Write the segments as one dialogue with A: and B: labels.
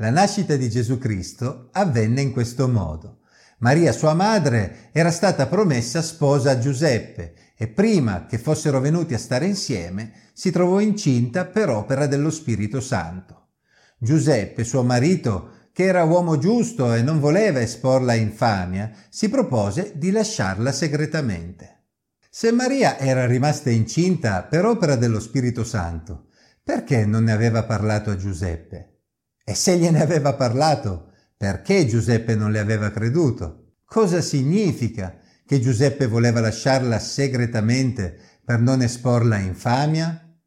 A: La nascita di Gesù Cristo avvenne in questo modo. Maria, sua madre, era stata promessa sposa a Giuseppe e prima che fossero venuti a stare insieme si trovò incinta per opera dello Spirito Santo. Giuseppe, suo marito, che era uomo giusto e non voleva esporla a infamia, si propose di lasciarla segretamente. Se Maria era rimasta incinta per opera dello Spirito Santo, perché non ne aveva parlato a Giuseppe? E se gliene aveva parlato, perché Giuseppe non le aveva creduto? Cosa significa che Giuseppe voleva lasciarla segretamente per non esporla a infamia?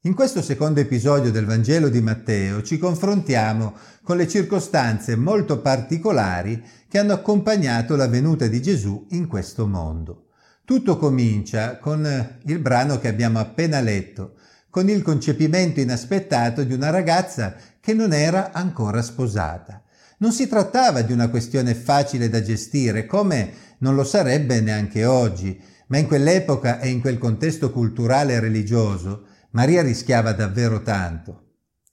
A: In questo secondo episodio del Vangelo di Matteo ci confrontiamo con le circostanze molto particolari che hanno accompagnato la venuta di Gesù in questo mondo. Tutto comincia con il brano che abbiamo appena letto, con il concepimento inaspettato di una ragazza che non era ancora sposata. Non si trattava di una questione facile da gestire, come non lo sarebbe neanche oggi, ma in quell'epoca e in quel contesto culturale e religioso Maria rischiava davvero tanto.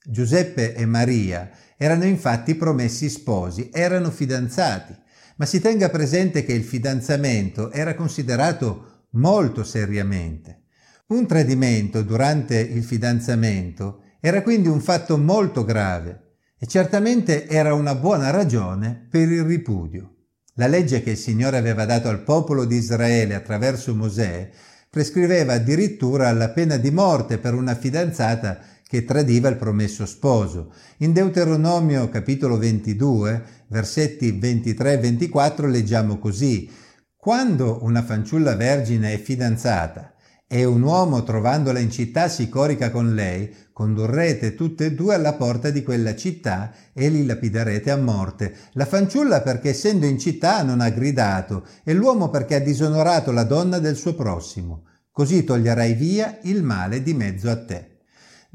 A: Giuseppe e Maria erano infatti promessi sposi, erano fidanzati, ma si tenga presente che il fidanzamento era considerato molto seriamente. Un tradimento durante il fidanzamento era quindi un fatto molto grave e certamente era una buona ragione per il ripudio. La legge che il Signore aveva dato al popolo di Israele attraverso Mosè prescriveva addirittura la pena di morte per una fidanzata che tradiva il promesso sposo. In Deuteronomio capitolo 22, versetti 23 e 24 leggiamo così: Quando una fanciulla vergine è fidanzata e un uomo trovandola in città si corica con lei, condurrete tutte e due alla porta di quella città e li lapiderete a morte. La fanciulla perché essendo in città non ha gridato e l'uomo perché ha disonorato la donna del suo prossimo. Così toglierai via il male di mezzo a te.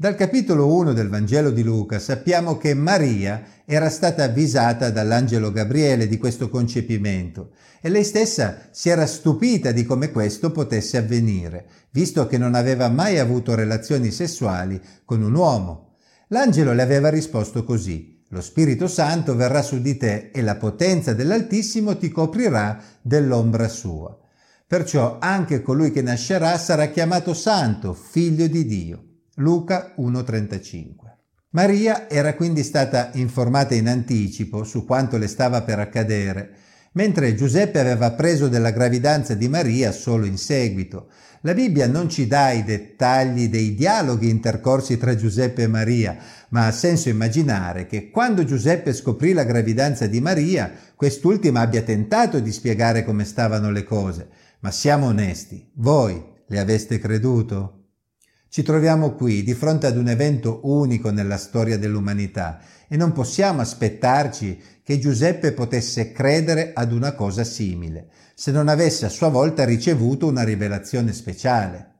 A: Dal capitolo 1 del Vangelo di Luca sappiamo che Maria era stata avvisata dall'angelo Gabriele di questo concepimento e lei stessa si era stupita di come questo potesse avvenire, visto che non aveva mai avuto relazioni sessuali con un uomo. L'angelo le aveva risposto così lo Spirito Santo verrà su di te e la potenza dell'Altissimo ti coprirà dell'ombra sua. Perciò anche colui che nascerà sarà chiamato santo, figlio di Dio. Luca 1.35. Maria era quindi stata informata in anticipo su quanto le stava per accadere, mentre Giuseppe aveva preso della gravidanza di Maria solo in seguito. La Bibbia non ci dà i dettagli dei dialoghi intercorsi tra Giuseppe e Maria, ma ha senso immaginare che quando Giuseppe scoprì la gravidanza di Maria, quest'ultima abbia tentato di spiegare come stavano le cose. Ma siamo onesti, voi le aveste creduto? Ci troviamo qui di fronte ad un evento unico nella storia dell'umanità e non possiamo aspettarci che Giuseppe potesse credere ad una cosa simile, se non avesse a sua volta ricevuto una rivelazione speciale.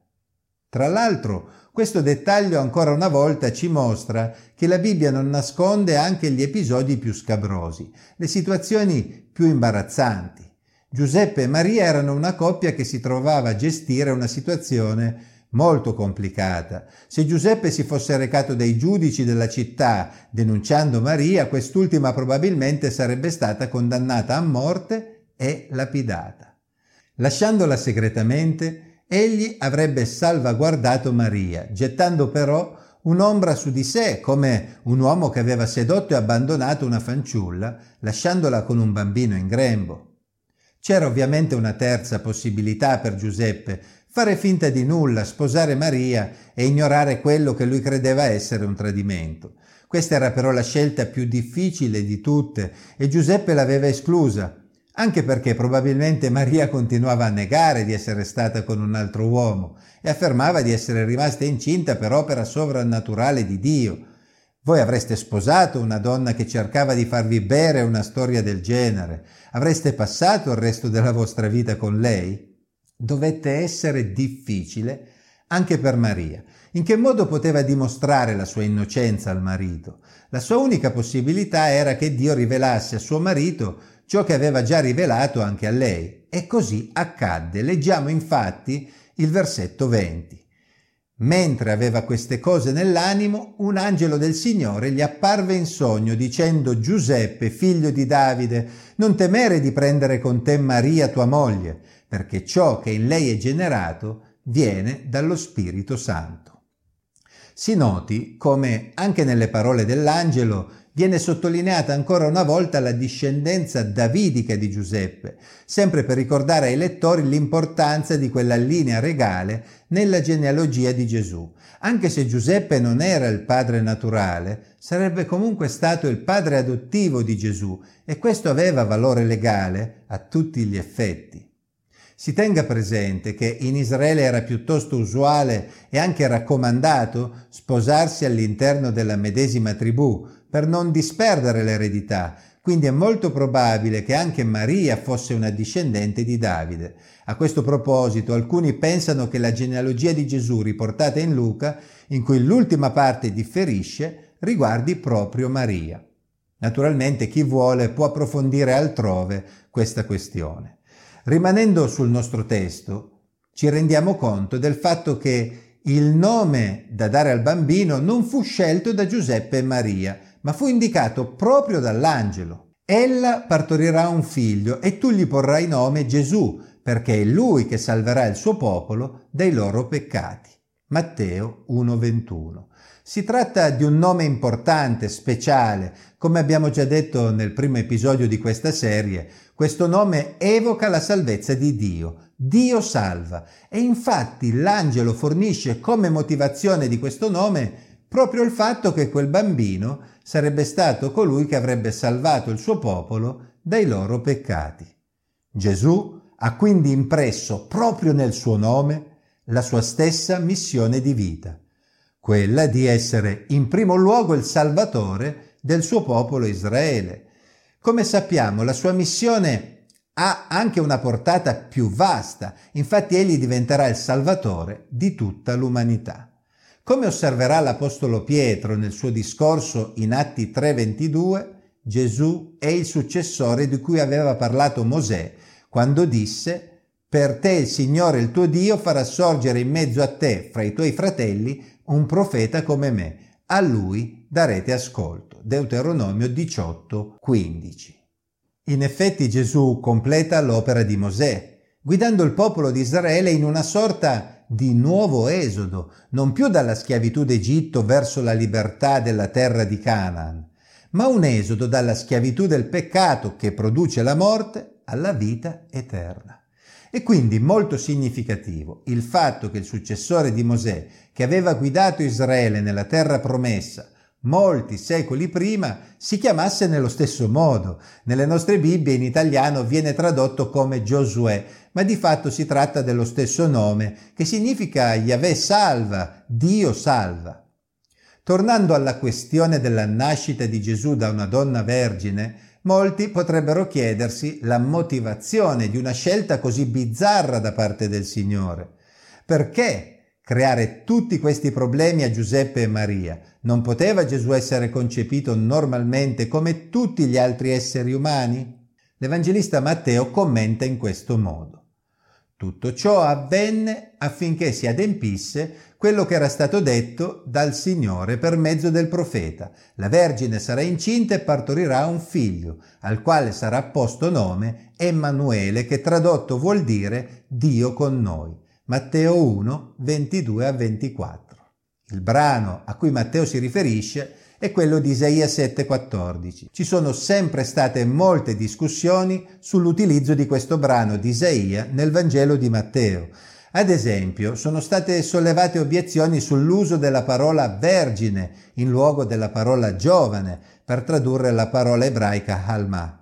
A: Tra l'altro, questo dettaglio ancora una volta ci mostra che la Bibbia non nasconde anche gli episodi più scabrosi, le situazioni più imbarazzanti. Giuseppe e Maria erano una coppia che si trovava a gestire una situazione molto complicata. Se Giuseppe si fosse recato dai giudici della città denunciando Maria, quest'ultima probabilmente sarebbe stata condannata a morte e lapidata. Lasciandola segretamente, egli avrebbe salvaguardato Maria, gettando però un'ombra su di sé, come un uomo che aveva sedotto e abbandonato una fanciulla, lasciandola con un bambino in grembo. C'era ovviamente una terza possibilità per Giuseppe, fare finta di nulla, sposare Maria e ignorare quello che lui credeva essere un tradimento. Questa era però la scelta più difficile di tutte e Giuseppe l'aveva esclusa, anche perché probabilmente Maria continuava a negare di essere stata con un altro uomo e affermava di essere rimasta incinta per opera sovrannaturale di Dio. Voi avreste sposato una donna che cercava di farvi bere una storia del genere? Avreste passato il resto della vostra vita con lei? Dovette essere difficile anche per Maria. In che modo poteva dimostrare la sua innocenza al marito? La sua unica possibilità era che Dio rivelasse a suo marito ciò che aveva già rivelato anche a lei. E così accadde. Leggiamo infatti il versetto 20. Mentre aveva queste cose nell'animo, un angelo del Signore gli apparve in sogno dicendo Giuseppe, figlio di Davide, non temere di prendere con te Maria tua moglie, perché ciò che in lei è generato viene dallo Spirito Santo. Si noti come anche nelle parole dell'angelo viene sottolineata ancora una volta la discendenza davidica di Giuseppe, sempre per ricordare ai lettori l'importanza di quella linea regale nella genealogia di Gesù. Anche se Giuseppe non era il padre naturale, sarebbe comunque stato il padre adottivo di Gesù e questo aveva valore legale a tutti gli effetti. Si tenga presente che in Israele era piuttosto usuale e anche raccomandato sposarsi all'interno della medesima tribù, per non disperdere l'eredità, quindi è molto probabile che anche Maria fosse una discendente di Davide. A questo proposito alcuni pensano che la genealogia di Gesù riportata in Luca, in cui l'ultima parte differisce, riguardi proprio Maria. Naturalmente chi vuole può approfondire altrove questa questione. Rimanendo sul nostro testo, ci rendiamo conto del fatto che il nome da dare al bambino non fu scelto da Giuseppe e Maria, ma fu indicato proprio dall'angelo. Ella partorirà un figlio e tu gli porrai nome Gesù, perché è lui che salverà il suo popolo dai loro peccati. Matteo 1:21. Si tratta di un nome importante, speciale. Come abbiamo già detto nel primo episodio di questa serie, questo nome evoca la salvezza di Dio. Dio salva. E infatti l'angelo fornisce come motivazione di questo nome proprio il fatto che quel bambino sarebbe stato colui che avrebbe salvato il suo popolo dai loro peccati. Gesù ha quindi impresso proprio nel suo nome la sua stessa missione di vita, quella di essere in primo luogo il Salvatore del suo popolo Israele. Come sappiamo, la sua missione ha anche una portata più vasta, infatti egli diventerà il Salvatore di tutta l'umanità. Come osserverà l'Apostolo Pietro nel suo discorso in Atti 3:22, Gesù è il successore di cui aveva parlato Mosè quando disse Per te il Signore il tuo Dio farà sorgere in mezzo a te, fra i tuoi fratelli, un profeta come me. A lui darete ascolto. Deuteronomio 18:15. In effetti Gesù completa l'opera di Mosè, guidando il popolo di Israele in una sorta di nuovo esodo, non più dalla schiavitù d'Egitto verso la libertà della terra di Canaan, ma un esodo dalla schiavitù del peccato che produce la morte alla vita eterna. E quindi molto significativo il fatto che il successore di Mosè, che aveva guidato Israele nella terra promessa, molti secoli prima si chiamasse nello stesso modo. Nelle nostre Bibbie in italiano viene tradotto come Giosuè, ma di fatto si tratta dello stesso nome, che significa Yahweh salva, Dio salva. Tornando alla questione della nascita di Gesù da una donna vergine, molti potrebbero chiedersi la motivazione di una scelta così bizzarra da parte del Signore. Perché creare tutti questi problemi a Giuseppe e Maria. Non poteva Gesù essere concepito normalmente come tutti gli altri esseri umani? L'Evangelista Matteo commenta in questo modo. Tutto ciò avvenne affinché si adempisse quello che era stato detto dal Signore per mezzo del profeta. La Vergine sarà incinta e partorirà un figlio, al quale sarà posto nome Emanuele, che tradotto vuol dire Dio con noi. Matteo 1, 22 a 24. Il brano a cui Matteo si riferisce è quello di Isaia 7,14. Ci sono sempre state molte discussioni sull'utilizzo di questo brano di Isaia nel Vangelo di Matteo. Ad esempio, sono state sollevate obiezioni sull'uso della parola vergine in luogo della parola giovane per tradurre la parola ebraica halma.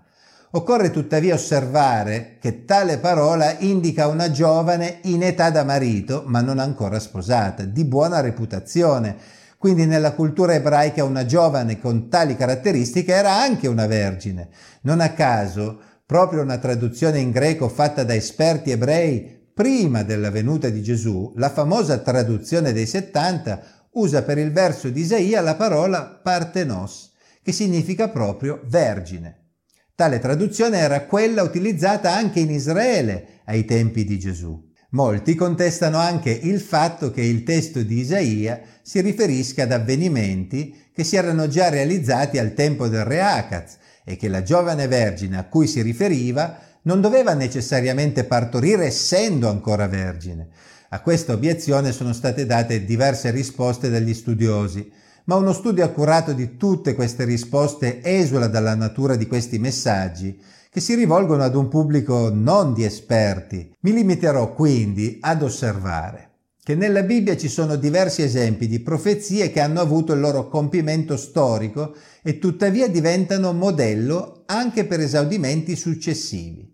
A: Occorre tuttavia osservare che tale parola indica una giovane in età da marito, ma non ancora sposata, di buona reputazione. Quindi nella cultura ebraica una giovane con tali caratteristiche era anche una vergine. Non a caso, proprio una traduzione in greco fatta da esperti ebrei prima della venuta di Gesù, la famosa traduzione dei 70, usa per il verso di Isaia la parola partenos, che significa proprio vergine. Tale traduzione era quella utilizzata anche in Israele ai tempi di Gesù. Molti contestano anche il fatto che il testo di Isaia si riferisca ad avvenimenti che si erano già realizzati al tempo del re Acaz e che la giovane vergine a cui si riferiva non doveva necessariamente partorire essendo ancora vergine. A questa obiezione sono state date diverse risposte dagli studiosi, ma uno studio accurato di tutte queste risposte esula dalla natura di questi messaggi che si rivolgono ad un pubblico non di esperti. Mi limiterò quindi ad osservare che nella Bibbia ci sono diversi esempi di profezie che hanno avuto il loro compimento storico e tuttavia diventano modello anche per esaudimenti successivi.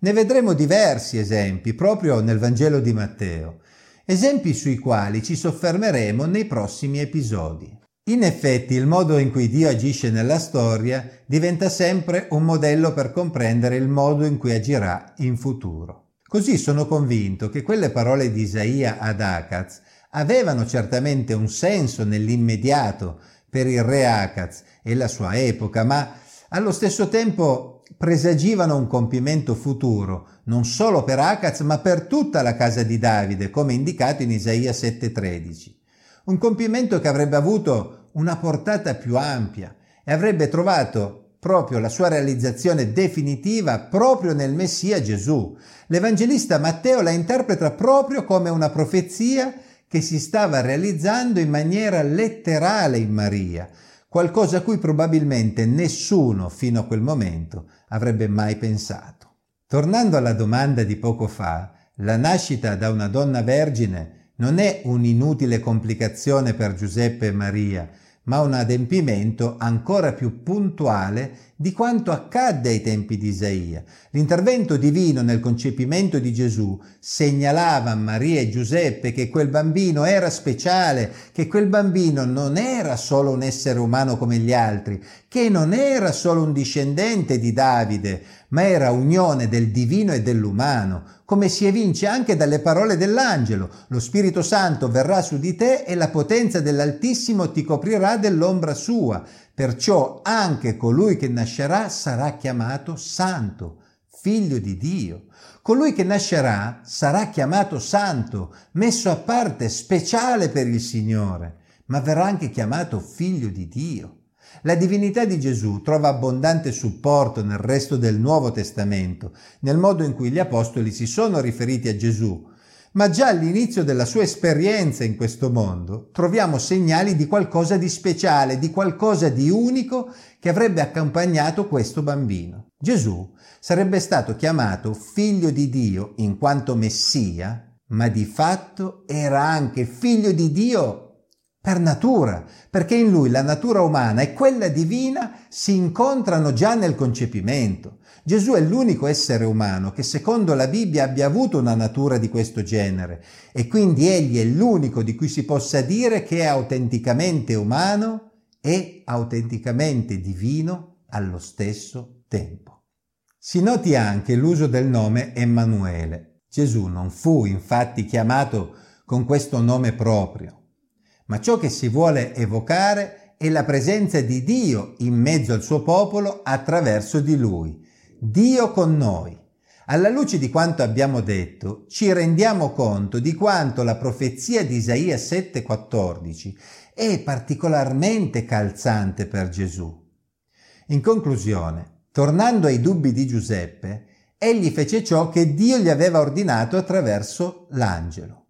A: Ne vedremo diversi esempi proprio nel Vangelo di Matteo, esempi sui quali ci soffermeremo nei prossimi episodi. In effetti il modo in cui Dio agisce nella storia diventa sempre un modello per comprendere il modo in cui agirà in futuro. Così sono convinto che quelle parole di Isaia ad Acaz avevano certamente un senso nell'immediato per il re Acaz e la sua epoca, ma allo stesso tempo presagivano un compimento futuro, non solo per Acaz, ma per tutta la casa di Davide, come indicato in Isaia 7:13. Un compimento che avrebbe avuto una portata più ampia e avrebbe trovato proprio la sua realizzazione definitiva proprio nel Messia Gesù. L'Evangelista Matteo la interpreta proprio come una profezia che si stava realizzando in maniera letterale in Maria, qualcosa a cui probabilmente nessuno fino a quel momento avrebbe mai pensato. Tornando alla domanda di poco fa, la nascita da una donna vergine non è un'inutile complicazione per Giuseppe e Maria, ma un adempimento ancora più puntuale di quanto accadde ai tempi di Isaia. L'intervento divino nel concepimento di Gesù segnalava a Maria e Giuseppe che quel bambino era speciale, che quel bambino non era solo un essere umano come gli altri, che non era solo un discendente di Davide, ma era unione del divino e dell'umano, come si evince anche dalle parole dell'angelo. Lo Spirito Santo verrà su di te e la potenza dell'Altissimo ti coprirà dell'ombra sua. Perciò anche colui che nascerà sarà chiamato santo, figlio di Dio. Colui che nascerà sarà chiamato santo, messo a parte, speciale per il Signore, ma verrà anche chiamato figlio di Dio. La divinità di Gesù trova abbondante supporto nel resto del Nuovo Testamento, nel modo in cui gli Apostoli si sono riferiti a Gesù, ma già all'inizio della sua esperienza in questo mondo troviamo segnali di qualcosa di speciale, di qualcosa di unico che avrebbe accompagnato questo bambino. Gesù sarebbe stato chiamato figlio di Dio in quanto Messia, ma di fatto era anche figlio di Dio per natura, perché in lui la natura umana e quella divina si incontrano già nel concepimento. Gesù è l'unico essere umano che secondo la Bibbia abbia avuto una natura di questo genere e quindi egli è l'unico di cui si possa dire che è autenticamente umano e autenticamente divino allo stesso tempo. Si noti anche l'uso del nome Emanuele. Gesù non fu infatti chiamato con questo nome proprio, ma ciò che si vuole evocare è la presenza di Dio in mezzo al suo popolo attraverso di lui. Dio con noi. Alla luce di quanto abbiamo detto, ci rendiamo conto di quanto la profezia di Isaia 7:14 è particolarmente calzante per Gesù. In conclusione, tornando ai dubbi di Giuseppe, egli fece ciò che Dio gli aveva ordinato attraverso l'angelo.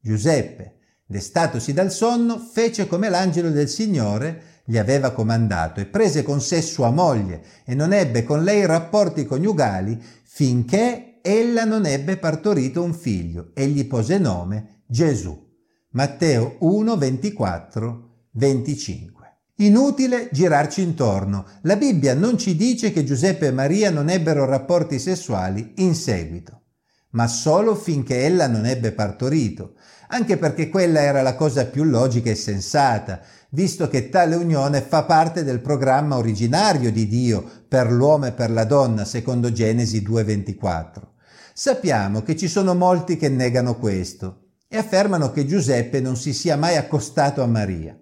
A: Giuseppe, Destatosi dal sonno, fece come l'angelo del Signore gli aveva comandato e prese con sé sua moglie e non ebbe con lei rapporti coniugali finché ella non ebbe partorito un figlio e gli pose nome Gesù. Matteo 1, 24, 25. Inutile girarci intorno. La Bibbia non ci dice che Giuseppe e Maria non ebbero rapporti sessuali in seguito, ma solo finché ella non ebbe partorito anche perché quella era la cosa più logica e sensata, visto che tale unione fa parte del programma originario di Dio per l'uomo e per la donna, secondo Genesi 2.24. Sappiamo che ci sono molti che negano questo e affermano che Giuseppe non si sia mai accostato a Maria,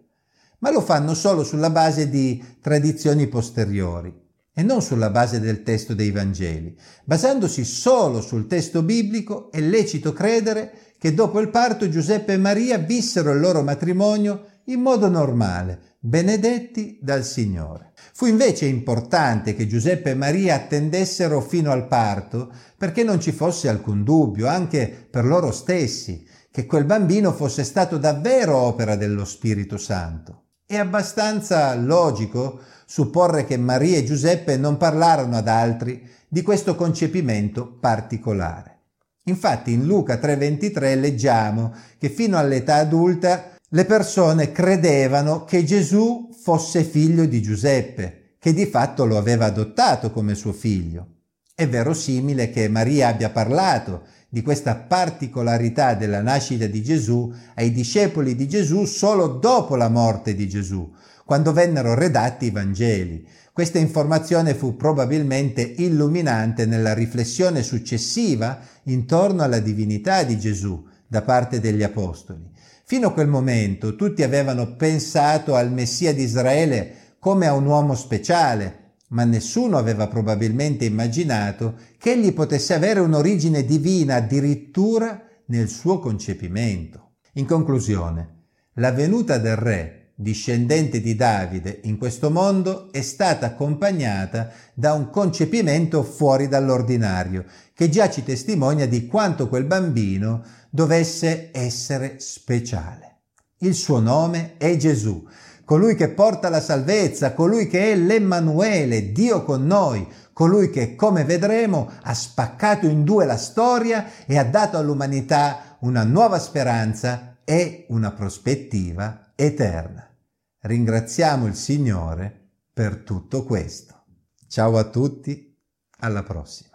A: ma lo fanno solo sulla base di tradizioni posteriori. E non sulla base del testo dei Vangeli. Basandosi solo sul testo biblico è lecito credere che dopo il parto Giuseppe e Maria vissero il loro matrimonio in modo normale, benedetti dal Signore. Fu invece importante che Giuseppe e Maria attendessero fino al parto perché non ci fosse alcun dubbio, anche per loro stessi, che quel bambino fosse stato davvero opera dello Spirito Santo. È abbastanza logico supporre che Maria e Giuseppe non parlarono ad altri di questo concepimento particolare. Infatti in Luca 3:23 leggiamo che fino all'età adulta le persone credevano che Gesù fosse figlio di Giuseppe, che di fatto lo aveva adottato come suo figlio. È verosimile che Maria abbia parlato di questa particolarità della nascita di Gesù ai discepoli di Gesù solo dopo la morte di Gesù, quando vennero redatti i Vangeli. Questa informazione fu probabilmente illuminante nella riflessione successiva intorno alla divinità di Gesù da parte degli Apostoli. Fino a quel momento tutti avevano pensato al Messia di Israele come a un uomo speciale, ma nessuno aveva probabilmente immaginato che egli potesse avere un'origine divina addirittura nel suo concepimento. In conclusione, la venuta del Re discendente di Davide in questo mondo, è stata accompagnata da un concepimento fuori dall'ordinario, che già ci testimonia di quanto quel bambino dovesse essere speciale. Il suo nome è Gesù, colui che porta la salvezza, colui che è l'Emmanuele, Dio con noi, colui che, come vedremo, ha spaccato in due la storia e ha dato all'umanità una nuova speranza e una prospettiva eterna. Ringraziamo il Signore per tutto questo. Ciao a tutti, alla prossima.